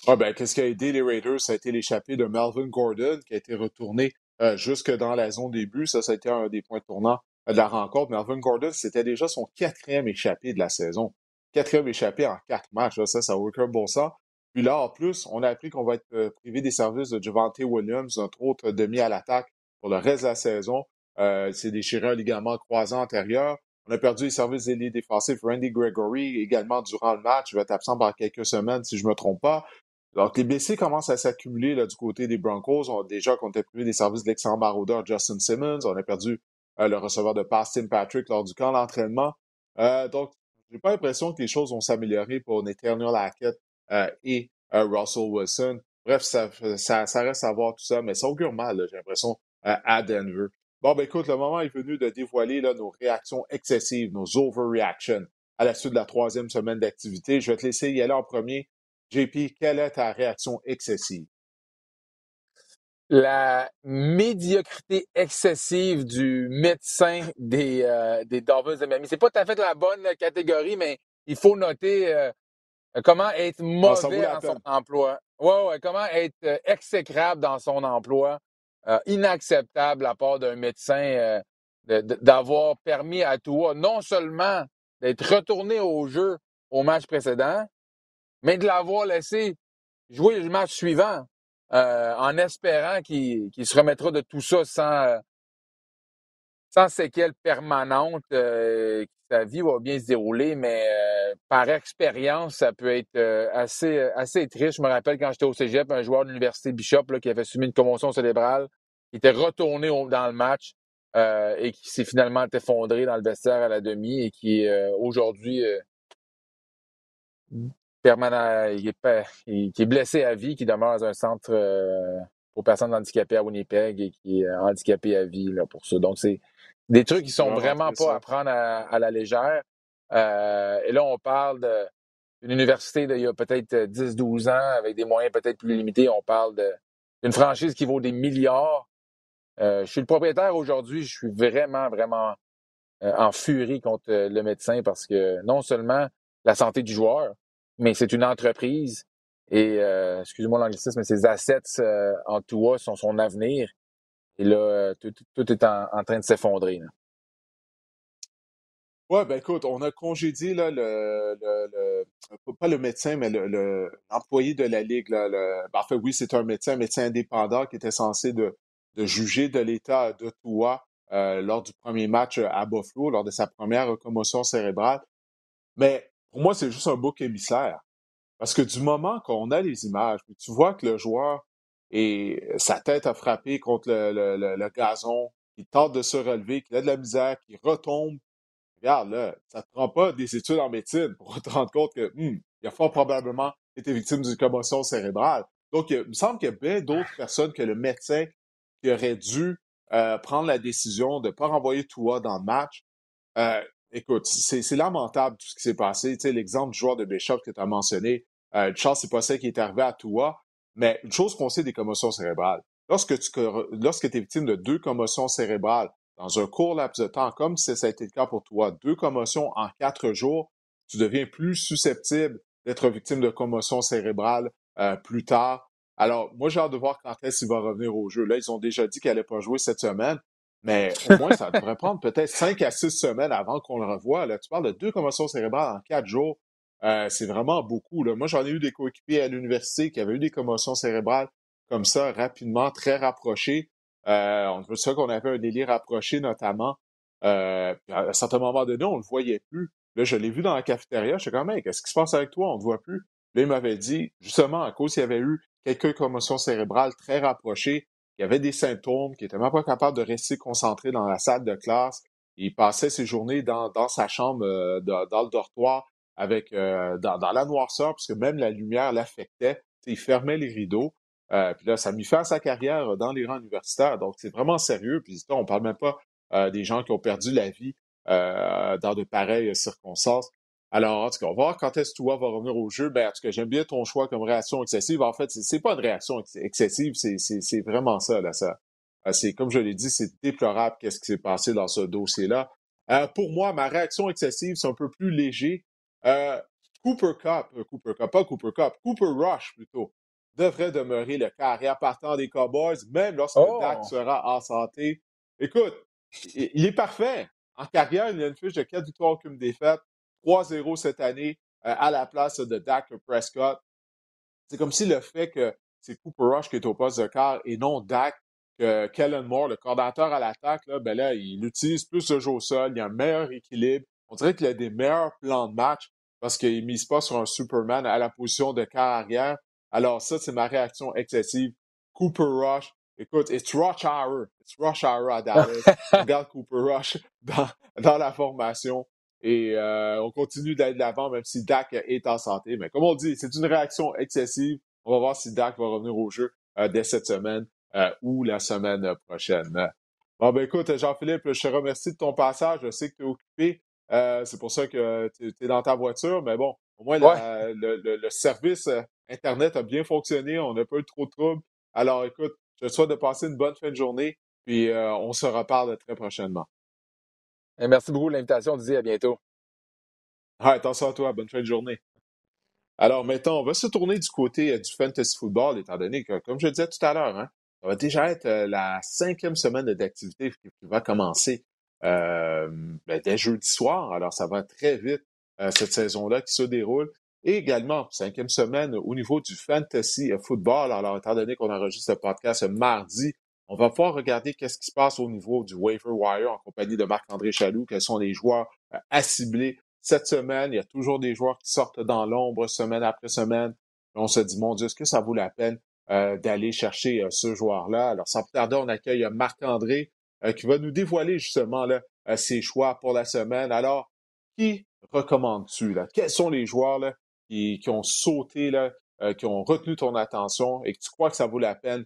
Ah ben, qu'est-ce qui a aidé les Raiders? Ça a été l'échappée de Melvin Gordon qui a été retourné euh, jusque dans la zone début. Ça, ça a été un des points tournants de la rencontre. Melvin Gordon, c'était déjà son quatrième échappé de la saison. Quatrième échappé en quatre matchs. Ça, ça n'a aucun bon sens. Puis là, en plus, on a appris qu'on va être euh, privé des services de Javante Williams, notre autre demi à l'attaque pour le reste de la saison. Euh, c'est déchiré un ligament croisant antérieur. On a perdu les services d'ailier défensifs Randy Gregory également durant le match. Il va être absent pendant quelques semaines, si je ne me trompe pas. Donc, les blessés commencent à s'accumuler du côté des Broncos. On, déjà qu'on était privé des services de l'excellent maraudeur Justin Simmons. On a perdu euh, le receveur de passe Tim Patrick lors du camp d'entraînement. Euh, donc, j'ai pas l'impression que les choses vont s'améliorer pour Nathaniel Hackett euh, et euh, Russell Wilson. Bref, ça, ça, ça, reste à voir tout ça, mais ça augure mal, j'ai l'impression, à Denver. Bon, ben écoute, le moment est venu de dévoiler nos réactions excessives, nos overreactions à la suite de la troisième semaine d'activité. Je vais te laisser y aller en premier JP, quelle est ta réaction excessive? La médiocrité excessive du médecin des, euh, des Dolphins de Miami. C'est pas tout à fait la bonne catégorie, mais il faut noter euh, comment être mauvais dans son emploi. Ouais, ouais, comment être euh, exécrable dans son emploi. inacceptable à part d'un médecin d'avoir permis à toi non seulement d'être retourné au jeu au match précédent, mais de l'avoir laissé jouer le match suivant euh, en espérant qu'il se remettra de tout ça sans, euh, sans séquelles permanentes, euh, sa vie va bien se dérouler, mais par expérience, ça peut être assez, assez triste. Je me rappelle quand j'étais au Cégep, un joueur de l'Université Bishop là, qui avait subi une commotion cérébrale, qui était retourné dans le match et qui s'est finalement effondré dans le vestiaire à la demi et qui aujourd'hui permanent, il est, qui est blessé à vie, qui demeure dans un centre euh, pour personnes handicapées à Winnipeg et qui est handicapé à vie là, pour ça. Donc, c'est des trucs qui sont vraiment pas à prendre à, la légère. Euh, et là, on parle d'une université d'il y a peut-être 10-12 ans avec des moyens peut-être plus limités. On parle d'une franchise qui vaut des milliards. je suis le propriétaire aujourd'hui, je suis vraiment, vraiment en furie contre le médecin parce que non seulement la santé du joueur, mais c'est une entreprise et, excusez-moi l'anglicisme, mais ses assets en toi sont son avenir. Et là, tout, est en, train de s'effondrer. Oui, ben écoute, on a congédié là, le, le, pas le médecin, mais l'employé de la Ligue. Là, ben, en fait, oui, c'est un médecin, un médecin indépendant qui était censé de, de juger de l'état d'Ottawa euh, lors du premier match à Buffalo, lors de sa première commotion cérébrale. Mais pour moi, c'est juste un bouc émissaire. Parce que du moment qu'on a les images, tu vois que le joueur et sa tête a frappé contre le, gazon, qu'il tente de se relever, qu'il a de la misère, qu'il retombe. Regarde, là, ça ne te prend pas des études en médecine pour te rendre compte que hmm, il a fort probablement été victime d'une commotion cérébrale. Donc, il me semble qu'il y a bien d'autres personnes que le médecin qui aurait dû euh, prendre la décision de ne pas renvoyer Toua dans le match. Euh, écoute, c'est lamentable tout ce qui s'est passé. Tu sais, l'exemple du joueur de Bishop que tu as mentionné, euh, Charles, c'est pas ça qui est arrivé à Toua. Mais une chose qu'on sait des commotions cérébrales, lorsque tu lorsque es victime de deux commotions cérébrales dans un court laps de temps, comme ça a été le cas pour toi, deux commotions en quatre jours, tu deviens plus susceptible d'être victime de commotions cérébrales euh, plus tard. Alors, moi, j'ai hâte de voir quand est-ce qu'il va revenir au jeu. Là, ils ont déjà dit qu'elle n'allait pas jouer cette semaine, mais au moins, ça devrait prendre peut-être cinq à six semaines avant qu'on le revoie. Là, tu parles de deux commotions cérébrales en quatre jours. Euh, c'est vraiment beaucoup. Là. Moi, j'en ai eu des coéquipiers à l'université qui avaient eu des commotions cérébrales comme ça, rapidement, très rapprochées. Euh, on veut ça qu'on avait un délire rapproché, notamment. Euh, à un certain moment donné, on ne le voyait plus. Là, je l'ai vu dans la cafétéria. Je suis comme, hey, qu'est-ce qui se passe avec toi? On ne te voit plus. Là, il m'avait dit, justement, à cause qu'il y avait eu quelques commotions cérébrales très rapprochées, il avait des symptômes, qui n'était même pas capable de rester concentré dans la salle de classe. Il passait ses journées dans, dans sa chambre, euh, dans le dortoir, avec euh, dans, la noirceur, parce que même la lumière l'affectait. Il fermait les rideaux. Euh, puis là, ça mis fin à sa carrière dans les rangs universitaires. Donc, c'est vraiment sérieux. Puis on parle même pas euh, des gens qui ont perdu la vie dans de pareilles circonstances. Alors, en tout cas, on va voir quand est-ce que toi va revenir au jeu. Ben, en tout cas, j'aime bien ton choix comme réaction excessive. En fait, c'est pas une réaction excessive, c'est vraiment ça, là, ça. C'est, comme je l'ai dit, c'est déplorable qu'est-ce qui s'est passé dans ce dossier-là. pour moi, ma réaction excessive, c'est un peu plus léger. Euh, Cooper Cup, euh, Cooper Cup, pas Cooper Cup, Cooper Rush plutôt, devrait demeurer le carrière partant des Cowboys, même lorsque Dak oh! sera en santé. Écoute, il est parfait. En carrière, il a une fiche de 4 victoires, aucune défaite, 3-0 cette année euh, à la place de Dak Prescott. C'est comme si le fait que c'est Cooper Rush qui est au poste de quart et non Dak, que Kellen Moore, le coordinateur à l'attaque, là, ben là, il utilise plus le jeu au sol, il y a un meilleur équilibre, on dirait qu'il a des meilleurs plans de match parce qu'il ne mise pas sur un Superman à la position de carrière. Alors ça, c'est ma réaction excessive. Cooper Rush. Écoute, it's rush hour. It's rush hour à Dallas. regarde Cooper Rush dans, dans la formation. Et euh, on continue d'aller de l'avant, même si Dak est en santé. Mais comme on dit, c'est une réaction excessive. On va voir si Dak va revenir au jeu euh, dès cette semaine euh, ou la semaine prochaine. Bon, ben écoute, Jean-Philippe, je te remercie de ton passage. Je sais que tu es occupé. Euh, c'est pour ça que tu es dans ta voiture, mais bon, au moins le, service euh, Internet a bien fonctionné, on n'a pas eu trop de troubles. Alors écoute, je te souhaite de passer une bonne fin de journée, puis euh, on se reparle très prochainement. Merci beaucoup de l'invitation, Didier, à bientôt. Ah, attention à toi, bonne fin de journée. Alors maintenant, on va se tourner du côté du fantasy football, étant donné que, comme je disais tout à l'heure, hein, ça va déjà être la cinquième semaine d'activité qui va commencer euh, ben, dès jeudi soir. Alors, ça va très vite, euh, cette saison-là qui se déroule. Et également, cinquième semaine au niveau du fantasy football. Alors, étant donné qu'on enregistre le podcast mardi, on va pouvoir regarder qu'est-ce qui se passe au niveau du waiver wire en compagnie de Marc-André Chaloux, quels sont les joueurs euh, à cibler cette semaine? Il y a toujours des joueurs qui sortent dans l'ombre semaine après semaine. On se dit, mon Dieu, est-ce que ça vaut la peine d'aller chercher ce joueur-là? Alors, sans plus tarder, on accueille Marc-André. Euh, qui va nous dévoiler justement là, euh, ses choix pour la semaine. Alors, qui recommandes-tu? Là? Quels sont les joueurs là, qui, qui ont sauté, là, euh, qui ont retenu ton attention et que tu crois que ça vaut la peine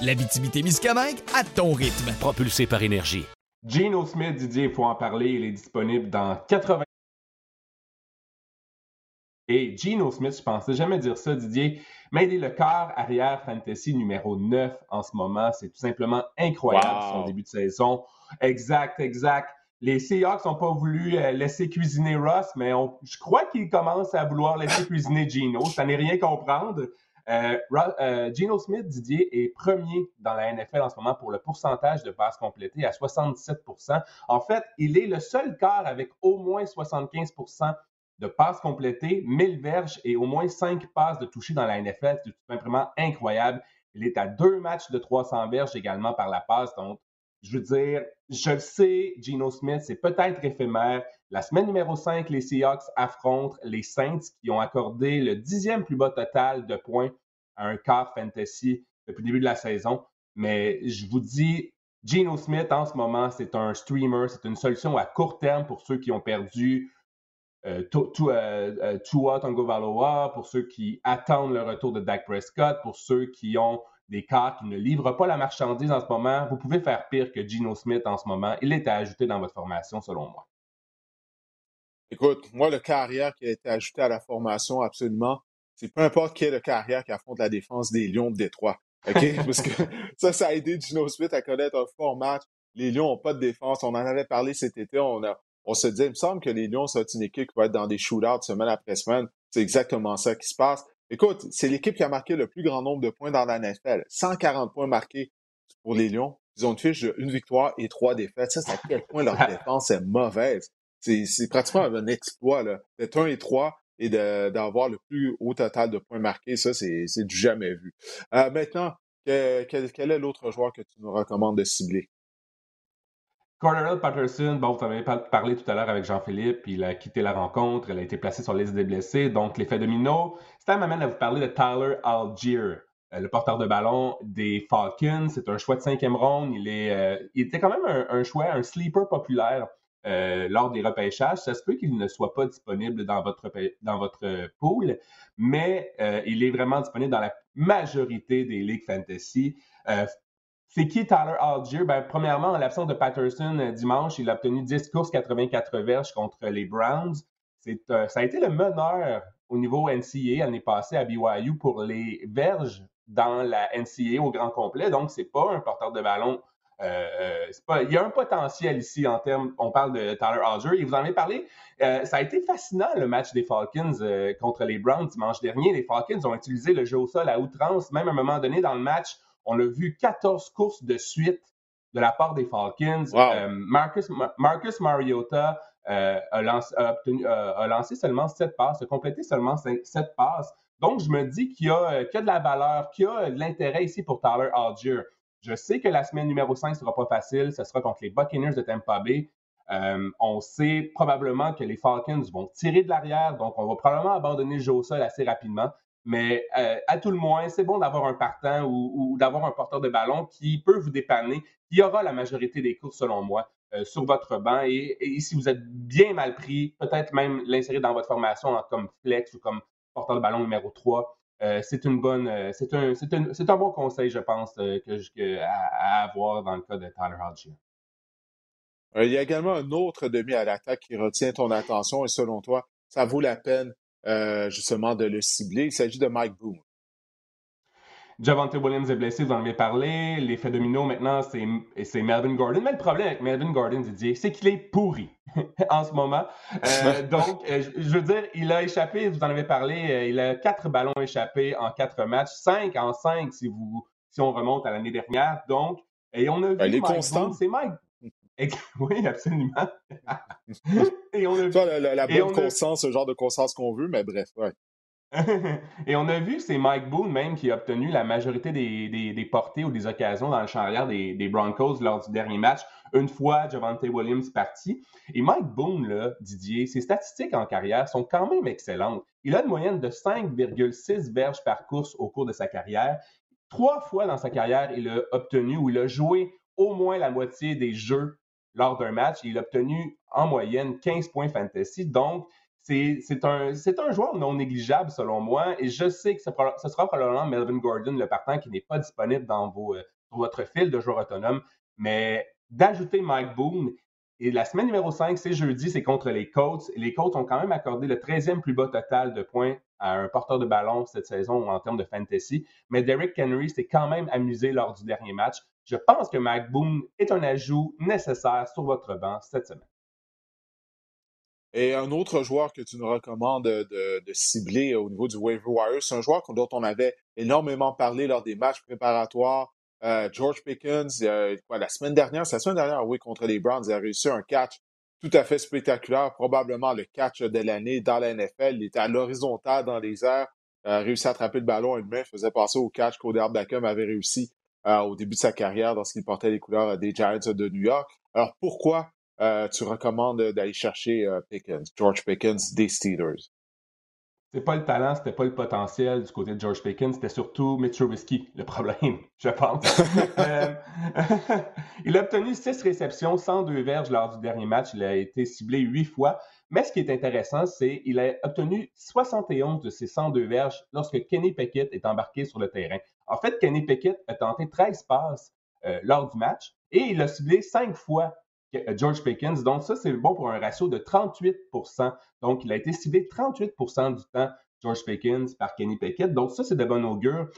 L'Abitibi-Témiscamingue à ton rythme. Propulsé par énergie. Gino Smith, Didier, il faut en parler. Il est disponible dans 80 et Gino Smith, je pensais jamais dire ça, Didier, mais il est le quart arrière fantasy numéro 9 en ce moment. C'est tout simplement incroyable son début de saison. Exact, exact. Les Seahawks n'ont pas voulu euh, laisser cuisiner Ross, mais je crois qu'ils commencent à vouloir laisser cuisiner Gino. Ça n'est rien comprendre. Euh, euh, Gino Smith, Didier, est premier dans la NFL en ce moment pour le pourcentage de passes complétées à 77% En fait, il est le seul quart avec au moins 75% de passes complétées, 1000 verges et au moins 5 passes de toucher dans la NFL. C'est tout simplement incroyable. Il est à deux matchs de 300 verges également par la passe. Je veux dire, je le sais, Geno Smith, c'est peut-être éphémère. La semaine numéro 5, les Seahawks affrontent les Saints qui ont accordé le dixième plus bas total de points à un quart fantasy depuis le début de la saison. Mais je vous dis, Geno Smith, en ce moment, c'est un streamer, c'est une solution à court terme pour ceux qui ont perdu euh, euh, euh, Tua Valoa, pour ceux qui attendent le retour de Dak Prescott, pour ceux qui ont des cartes qui ne livrent pas la marchandise en ce moment, vous pouvez faire pire que Gino Smith en ce moment. Il est à ajouter dans votre formation, selon moi. Écoute, moi, le carrière qui a été ajouté à la formation, absolument, c'est peu importe qui est le carrière qui affronte la défense des Lions de Détroit. OK? Parce que ça, ça a aidé Gino Smith à connaître un fort match. Les Lions n'ont pas de défense. On en avait parlé cet été. On a, on se dit, il me semble que les Lions, c'est une équipe qui va être dans des shootouts semaine après semaine. C'est exactement ça qui se passe. Écoute, c'est l'équipe qui a marqué le plus grand nombre de points dans la NFL. 140 points marqués pour les Lions. Ils ont une fiche de une victoire et trois défaites. Ça, c'est à quel point leur défense est mauvaise. C'est pratiquement un exploit, là. D'être un et trois et d'avoir le plus haut total de points marqués, ça, c'est du jamais vu. Euh, maintenant, quel, quel est l'autre joueur que tu nous recommandes de cibler? Cordarrelle Patterson, bon, vous en avez parlé tout à l'heure avec Jean-Philippe, il a quitté la rencontre, il a été placé sur la liste des blessés, donc l'effet domino. Ça m'amène à vous parler de Tyler Algier, euh, le porteur de ballon des Falcons. C'est un choix de cinquième ronde. Il, est, euh, il était quand même un, choix, un sleeper populaire euh, lors des repêchages. Ça se peut qu'il ne soit pas disponible dans votre, dans votre pool, mais il est vraiment disponible dans la majorité des ligues fantasy. C'est qui Tyler Algier? Ben, premièrement, en l'absence de Patterson euh, dimanche, il a obtenu 10 courses, 84 verges contre les Browns. Euh, ça a été le meneur au niveau NCA l'année passée à BYU pour les verges dans la NCA au grand complet. Donc, c'est pas un porteur de ballon. Euh, il y a un potentiel ici en termes. On parle de Tyler Algier et vous en avez parlé. ça a été fascinant le match des Falcons contre les Browns dimanche dernier. Les Falcons ont utilisé le jeu au sol à outrance, même à un moment donné dans le match on a vu 14 courses de suite de la part des Falcons. Euh, Marcus, Marcus, Mariota euh, a, lancé, euh, a, lancé, seulement 7 passes, a complété seulement 7 passes. Donc, je me dis qu'il y, a, de la valeur, qu'il y a de l'intérêt ici pour Tyler Algier. Je sais que la semaine numéro 5 ne sera pas facile. Ce sera contre les Buccaneers de Tampa Bay. on sait probablement que les Falcons vont tirer de l'arrière, donc on va probablement abandonner le jeu au sol assez rapidement. Mais euh, à tout le moins, c'est bon d'avoir un partant ou, d'avoir un porteur de ballon qui peut vous dépanner, qui aura la majorité des courses, selon moi, euh, sur votre banc. Et, si vous êtes bien mal pris, peut-être même l'insérer dans votre formation comme flex ou comme porteur de ballon numéro 3. Euh, c'est une bonne, c'est un, un, bon conseil, je pense, que, à, avoir dans le cas de Tyler Hodge. Il y a également un autre demi à l'attaque qui retient ton attention et selon toi, ça vaut la peine euh, justement de le cibler. Il s'agit de Mike Boone. Javante Williams est blessé, vous en avez parlé. L'effet domino maintenant, c'est Melvin Gordon. Mais le problème avec Melvin Gordon, Didier, c'est qu'il est pourri en ce moment. Euh, donc, euh, je veux dire, il a échappé, vous en avez parlé, il a quatre ballons échappés en quatre matchs, cinq en cinq si, vous, si on remonte à l'année dernière. Donc, et on a vu. est constant. C'est Mike. Oui, absolument. et on a... la, bonne conscience, ce genre de conscience qu'on veut, mais bref, ouais. Et on a vu, c'est Mike Boone même qui a obtenu la majorité des, des, portées ou des occasions dans le champ arrière des, des, Broncos lors du dernier match. Une fois Javante Williams parti. Et Mike Boone, là, Didier, ses statistiques en carrière sont quand même excellentes. Il a une moyenne de 5,6 verges par course au cours de sa carrière. Trois fois dans sa carrière, il a obtenu ou il a joué au moins la moitié des jeux lors d'un match. Il a obtenu en moyenne 15 points fantasy. Donc, c'est un, joueur non négligeable selon moi. Et je sais que ce, sera probablement Melvin Gordon, le partant, qui n'est pas disponible dans euh, votre fil de joueurs autonomes. Mais d'ajouter Mike Boone, et la semaine numéro 5, c'est jeudi, c'est contre les Colts. Les Colts ont quand même accordé le 13e plus bas total de points à un porteur de ballon cette saison en termes de fantasy. Mais Derrick Henry s'est quand même amusé lors du dernier match. Je pense que Mike Boone est un ajout nécessaire sur votre banc cette semaine. Et un autre joueur que tu nous recommandes de, cibler au niveau du waiver wire, c'est un joueur dont on avait énormément parlé lors des matchs préparatoires. Euh, George Pickens, la semaine dernière, la semaine dernière, oui, contre les Browns, il a réussi un catch tout à fait spectaculaire, probablement le catch de l'année dans la NFL. Il était à l'horizontale dans les airs, a réussi à attraper le ballon à une main, faisait passer au catch qu'Odell Beckham avait réussi euh, au début de sa carrière lorsqu'il portait les couleurs des Giants de New York. Alors pourquoi euh, tu recommandes d'aller chercher euh, Pickens, George Pickens des Steelers? C'est pas le talent, c'était pas le potentiel du côté de George Pickens, c'était surtout Mitch Trubisky, le problème, je pense. Euh, il a obtenu six réceptions, 102 verges lors du dernier match. Il a été ciblé huit fois. Mais ce qui est intéressant, c'est qu'il a obtenu 71 de ces 102 verges lorsque Kenny Pickett est embarqué sur le terrain. En fait, Kenny Pickett a tenté 13 passes lors du match et il a ciblé cinq fois euh, George Pickens. Donc, ça, c'est bon pour un ratio de 38% Donc, il a été ciblé 38% du temps, George Pickens, par Kenny Pickett. Donc, ça, c'est de bon augure.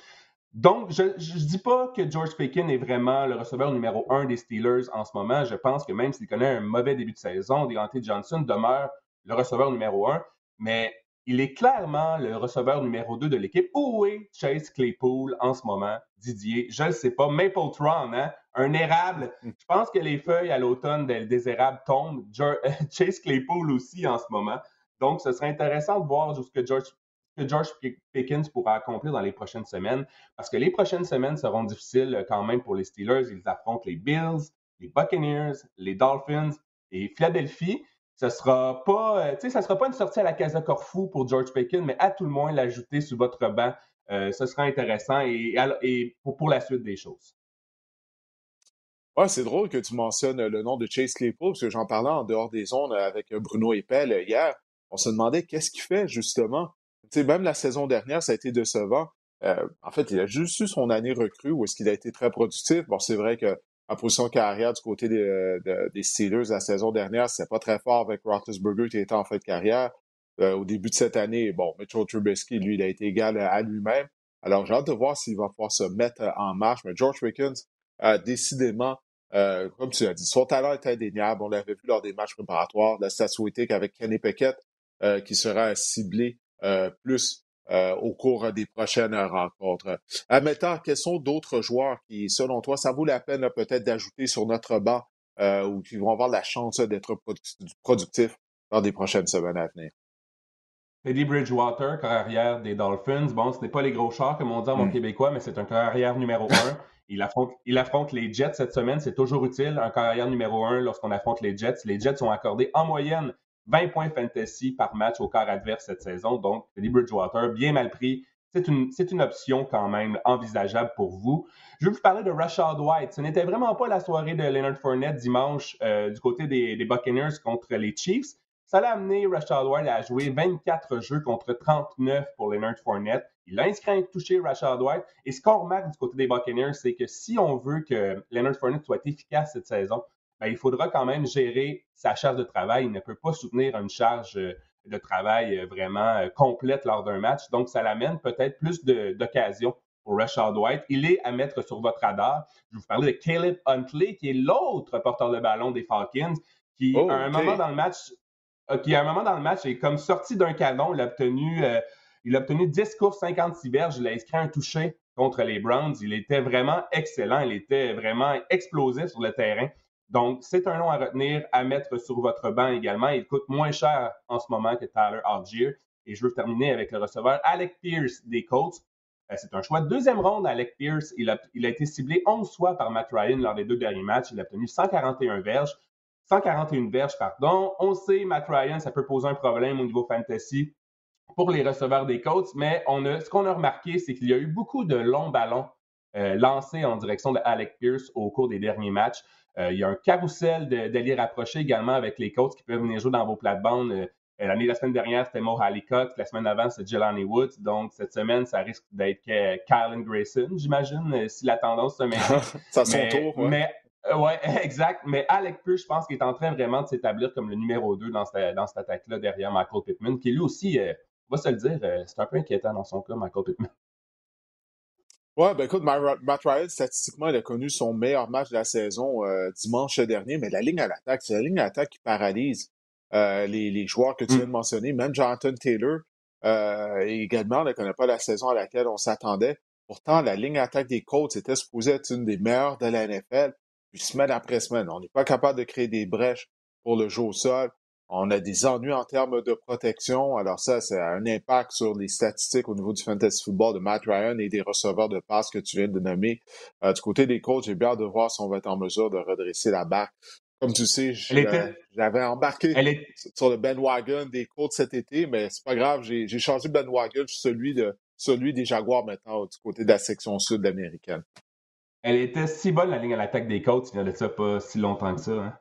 Donc, je ne dis pas que George Pickens est vraiment le receveur numéro un des Steelers en ce moment. Je pense que même s'il connaît un mauvais début de saison, Deontay Johnson demeure le receveur numéro un. Mais il est clairement le receveur numéro 2 de l'équipe. Où est Chase Claypool en ce moment, Didier? Je ne sais pas. Maple Tron, hein? Un érable. Mm. Je pense que les feuilles à l'automne des érables tombent. Chase Claypool aussi en ce moment. Donc, ce serait intéressant de voir ce que George, que George Pickens pourra accomplir dans les prochaines semaines. Parce que les prochaines semaines seront difficiles euh, quand même pour les Steelers. Ils affrontent les Bills, les Buccaneers, les Dolphins et Philadelphie ce sera pas, euh, ça sera pas une sortie à la Casa Corfu pour George Bacon, mais à tout le moins l'ajouter sur votre banc. Euh, ce sera intéressant et, et pour, la suite des choses. Ouais, c'est drôle que tu mentionnes le nom de Chase Claypool, parce que j'en parlais en dehors des zones avec Bruno Epel hier. On se demandait qu'est-ce qu'il fait, justement. sais, même la saison dernière, ça a été décevant. Euh, en fait, il a juste eu son année recrue où est-ce qu'il a été très productif. Bon, c'est vrai que en position carrière du côté des, des Steelers la saison dernière. C'est pas très fort avec Roethlisberger qui était en fait de carrière. Euh, au début de cette année, bon, Mitchell Trubisky, lui, il a été égal à lui-même. Alors, j'ai hâte de voir s'il va pouvoir se mettre en marche. Mais George Wickens, a décidément, euh, comme tu l'as dit, son talent est indéniable. On l'avait vu lors des matchs préparatoires. La statuette avec Kenny Pickett, euh, qui sera ciblé plus euh, au cours des prochaines rencontres. Admettons, quels sont d'autres joueurs qui, selon toi, ça vaut la peine peut-être d'ajouter sur notre banc euh, ou qui vont avoir la chance d'être productifs dans des prochaines semaines à venir? Teddy Bridgewater, carrière des Dolphins. Bon, ce n'est pas les gros chars, comme on dit en mon hmm. québécois, mais c'est un carrière numéro un. Il affronte, les Jets cette semaine. C'est toujours utile, un carrière numéro un lorsqu'on affronte les Jets. Les Jets ont accordé en moyenne 20 points fantasy par match au quart adverse cette saison. Donc, Teddy Bridgewater, bien mal pris. C'est une, une, option quand même envisageable pour vous. Je vais vous parler de Rashad White. Ce n'était vraiment pas la soirée de Leonard Fournette dimanche euh, du côté des, des, Buccaneers contre les Chiefs. Ça l'a amené Rashad White à jouer 24 jeux contre 39 pour Leonard Fournette. Il a inscrit un touché Rashad White. Et ce qu'on remarque du côté des Buccaneers, c'est que si on veut que Leonard Fournette soit efficace cette saison, ben, il faudra quand même gérer sa charge de travail. Il ne peut pas soutenir une charge euh, de travail euh, vraiment euh, complète lors d'un match. Donc, ça l'amène peut-être plus d'occasions pour Rashad White. Il est à mettre sur votre radar. Je vais vous parler de Caleb Huntley, qui est l'autre porteur de ballon des Falcons, qui, à un oh, moment dans le match, qui, à un moment dans le match, est comme sorti d'un canon. Il a obtenu, il a obtenu 10 courses, 56 verges. Il a inscrit un touché contre les Browns. Il était vraiment excellent. Il était vraiment explosif sur le terrain. Donc, c'est un nom à retenir, à mettre sur votre banc également. Il coûte moins cher en ce moment que Tyler Algier. Et je veux terminer avec le receveur Alec Pierce des Colts. Euh, c'est un choix de deuxième ronde, Alec Pierce. Il a, il a été ciblé 11 fois par Matt Ryan lors des deux derniers matchs. Il a obtenu 141 verges. 141 verges, pardon. On sait, Matt Ryan, ça peut poser un problème au niveau fantasy pour les receveurs des Colts, mais on a, ce qu'on a remarqué, c'est qu'il y a eu beaucoup de longs ballons euh, lancés en direction de Alec Pierce au cours des derniers matchs. Euh, il y a un carrousel d'alliés rapprochés également avec les Colts qui peuvent venir jouer dans vos plates-bandes. Euh, l'année, la semaine dernière, c'était Mo Hallicock. La semaine avant, c'était Jelani Woods. Donc, cette semaine, ça risque d'être Kylan Grayson, j'imagine, si la tendance se maintient. ça son tour, ouais. Mais, ouais, exact. Mais Alec Pierce, je pense qu'il est en train vraiment de s'établir comme le numéro 2 dans cette, dans cette attaque-là derrière Michael Pittman, qui lui aussi, on va se le dire, c'est un peu inquiétant dans son cas, Michael Pittman. Ouais, ben écoute, Matt Ryan, statistiquement, il a connu son meilleur match de la saison euh, dimanche dernier, mais la ligne à l'attaque, c'est la ligne à l'attaque qui paralyse euh, les, les, joueurs que tu viens de mm. mentionner, même Jonathan Taylor euh, également ne connaît pas la saison à laquelle on s'attendait. Pourtant, la ligne à l'attaque des Colts était supposée être une des meilleures de la NFL. Puis semaine après semaine, on n'est pas capable de créer des brèches pour le jeu au sol. On a des ennuis en termes de protection. Alors ça, c'est un impact sur les statistiques au niveau du fantasy football de Matt Ryan et des receveurs de passe que tu viens de nommer. Euh, du côté des coachs, j'ai bien hâte de voir si on va être en mesure de redresser la barre. Comme tu sais, j'avais embarqué sur le Ben Wagon des Colts cet été, mais c'est pas grave, j'ai changé Ben Wagon, celui de celui des Jaguars maintenant du côté de la section sud américaine. Elle était si bonne la ligne à l'attaque des Colts, il y a ça pas si longtemps que ça. Hein?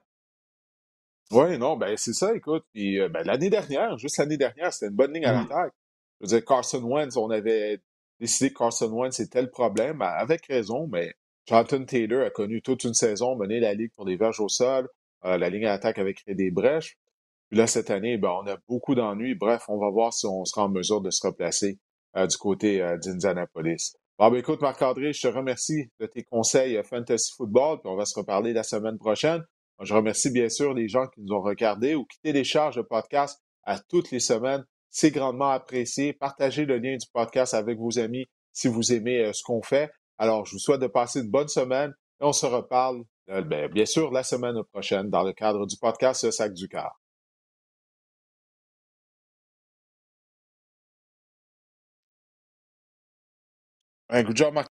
Oui, non, ben c'est ça, écoute. Puis euh, ben, l'année dernière, juste l'année dernière, c'était une bonne ligne à mmh. l'attaque. Je veux dire, Carson Wentz, on avait décidé que Carson Wentz c'était le problème, avec raison, mais Jonathan Taylor a connu toute une saison, mené la ligue pour des verges au sol. Euh, la ligne à l'attaque avait créé des brèches. Puis là, cette année, ben, on a beaucoup d'ennuis. Bref, on va voir si on sera en mesure de se replacer euh, du côté d'Indianapolis. Bon, ben écoute, Marc-André, je te remercie de tes conseils Fantasy Football, puis on va se reparler la semaine prochaine. Je remercie bien sûr les gens qui nous ont regardés ou qui téléchargent le podcast à toutes les semaines. C'est grandement apprécié. Partagez le lien du podcast avec vos amis si vous aimez euh, ce qu'on fait. Alors, je vous souhaite de passer une bonne semaine et on se reparle, euh, ben, bien sûr, la semaine prochaine dans le cadre du podcast Sac du Car. Un good job, Marc.